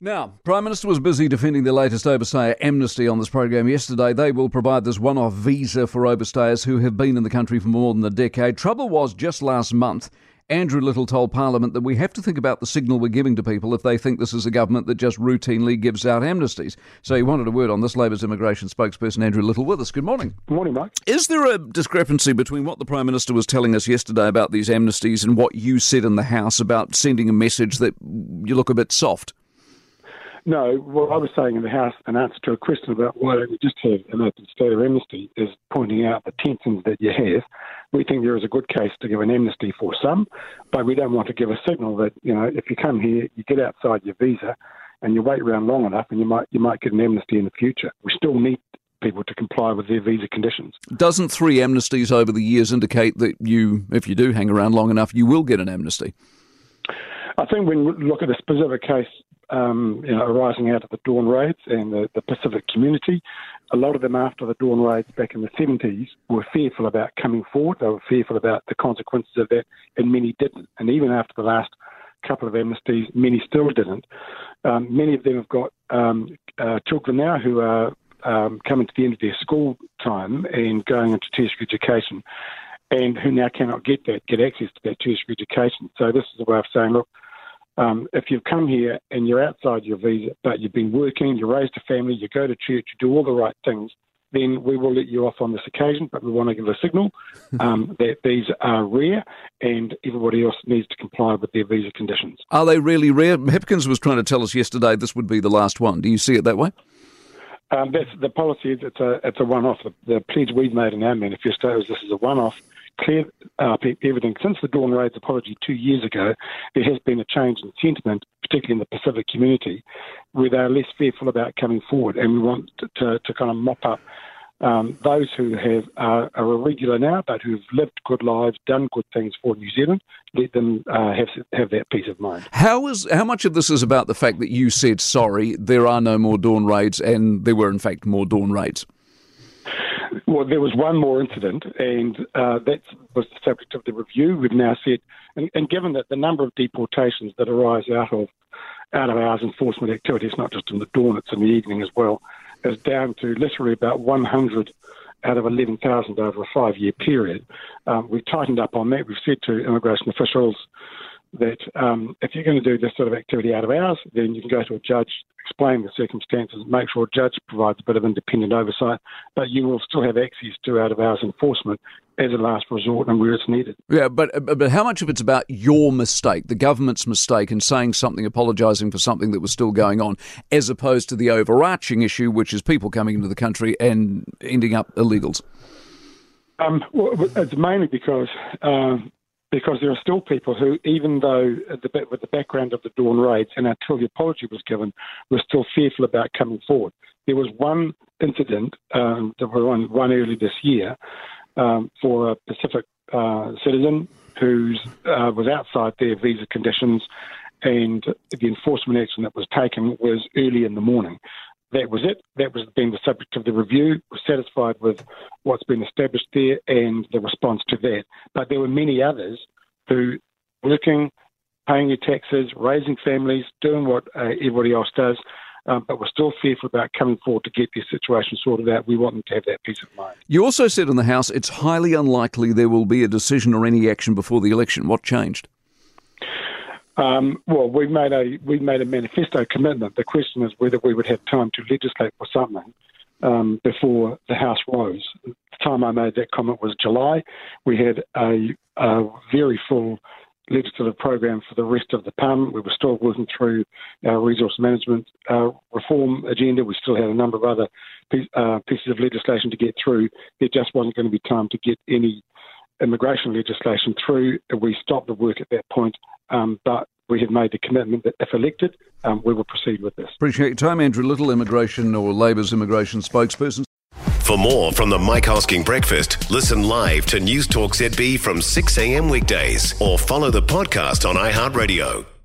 Now, Prime Minister was busy defending the latest overstayer amnesty on this program yesterday. They will provide this one off visa for overstayers who have been in the country for more than a decade. Trouble was, just last month, Andrew Little told Parliament that we have to think about the signal we're giving to people if they think this is a government that just routinely gives out amnesties. So he wanted a word on this. Labour's immigration spokesperson Andrew Little with us. Good morning. Good morning, Mike. Is there a discrepancy between what the Prime Minister was telling us yesterday about these amnesties and what you said in the House about sending a message that you look a bit soft? No, what I was saying in the House, an answer to a question about why don't we just have an open state of amnesty, is pointing out the tensions that you have. We think there is a good case to give an amnesty for some, but we don't want to give a signal that you know if you come here, you get outside your visa, and you wait around long enough, and you might you might get an amnesty in the future. We still need people to comply with their visa conditions. Doesn't three amnesties over the years indicate that you, if you do hang around long enough, you will get an amnesty? I think when we look at a specific case um, you know, arising out of the Dawn raids and the, the, Pacific community. A lot of them after the Dawn raids back in the 70s were fearful about coming forward. They were fearful about the consequences of that, and many didn't. And even after the last couple of amnesties, many still didn't. Um, many of them have got um, uh, children now who are um, coming to the end of their school time and going into tertiary education, and who now cannot get that, get access to that tertiary education. So this is a way of saying, look, um, if you've come here and you're outside your visa, but you've been working, you raised a family, you go to church, you do all the right things, then we will let you off on this occasion. But we want to give a signal um, that these are rare and everybody else needs to comply with their visa conditions. Are they really rare? Hipkins was trying to tell us yesterday this would be the last one. Do you see it that way? Um, that's the policy. Is it's a it's a one-off. The, the pledge we've made in our manifesto is this is a one-off clear up uh, everything. Since the Dawn Raids apology two years ago, there has been a change in sentiment, particularly in the Pacific community, where they're less fearful about coming forward, and we want to, to, to kind of mop up um, those who have uh, are irregular now, but who've lived good lives, done good things for New Zealand, let them uh, have have that peace of mind. How is how much of this is about the fact that you said sorry, there are no more dawn raids, and there were in fact more dawn raids? Well, there was one more incident, and uh, that was the subject of the review. We've now said, and, and, given that the number of deportations that arise out of out of hours enforcement activities, not just in the dawn, it's in the evening as well, is down to literally about 100 out of 11,000 over a five-year period. Um, we've tightened up on that. We've said to immigration officials that um, if you're going to do this sort of activity out of hours, then you can go to a judge, explain the circumstances, make sure a judge provides a bit of independent oversight, but you will still have access to out of hours enforcement as a last resort and where it's needed. Yeah, but but how much of it's about your mistake, the government's mistake, in saying something, apologising for something that was still going on, as opposed to the overarching issue, which is people coming into the country and ending up illegals? Um, well, it's mainly because uh, because there are still people who, even though the, with the background of the Dawn raids and until the apology was given, were still fearful about coming forward. There was one incident um, that was on one early this year um, for a Pacific uh, citizen who uh, was outside their visa conditions, and the enforcement action that was taken was early in the morning that was it. That was being the subject of the review. We're satisfied with what's been established there and the response to that. But there were many others who working, paying their taxes, raising families, doing what uh, everybody else does, um, but we're still fearful about coming forward to get their situation sorted out. We want them to have that peace of mind. You also said in the House it's highly unlikely there will be a decision or any action before the election. What changed? Um, well, we made a we made a manifesto commitment. The question is whether we would have time to legislate for something um, before the House rose. The time I made that comment was July. We had a, a very full legislative program for the rest of the Parliament. We were still working through our resource management uh, reform agenda. We still had a number of other piece, uh, pieces of legislation to get through. There just wasn't going to be time to get any immigration legislation through. We stopped the work at that point, um, but we have made the commitment that if elected, um, we will proceed with this. Appreciate your time, Andrew Little, immigration or Labour's immigration spokesperson. For more from the Mike Hosking Breakfast, listen live to News Talk ZB from 6 a.m. weekdays or follow the podcast on iHeartRadio.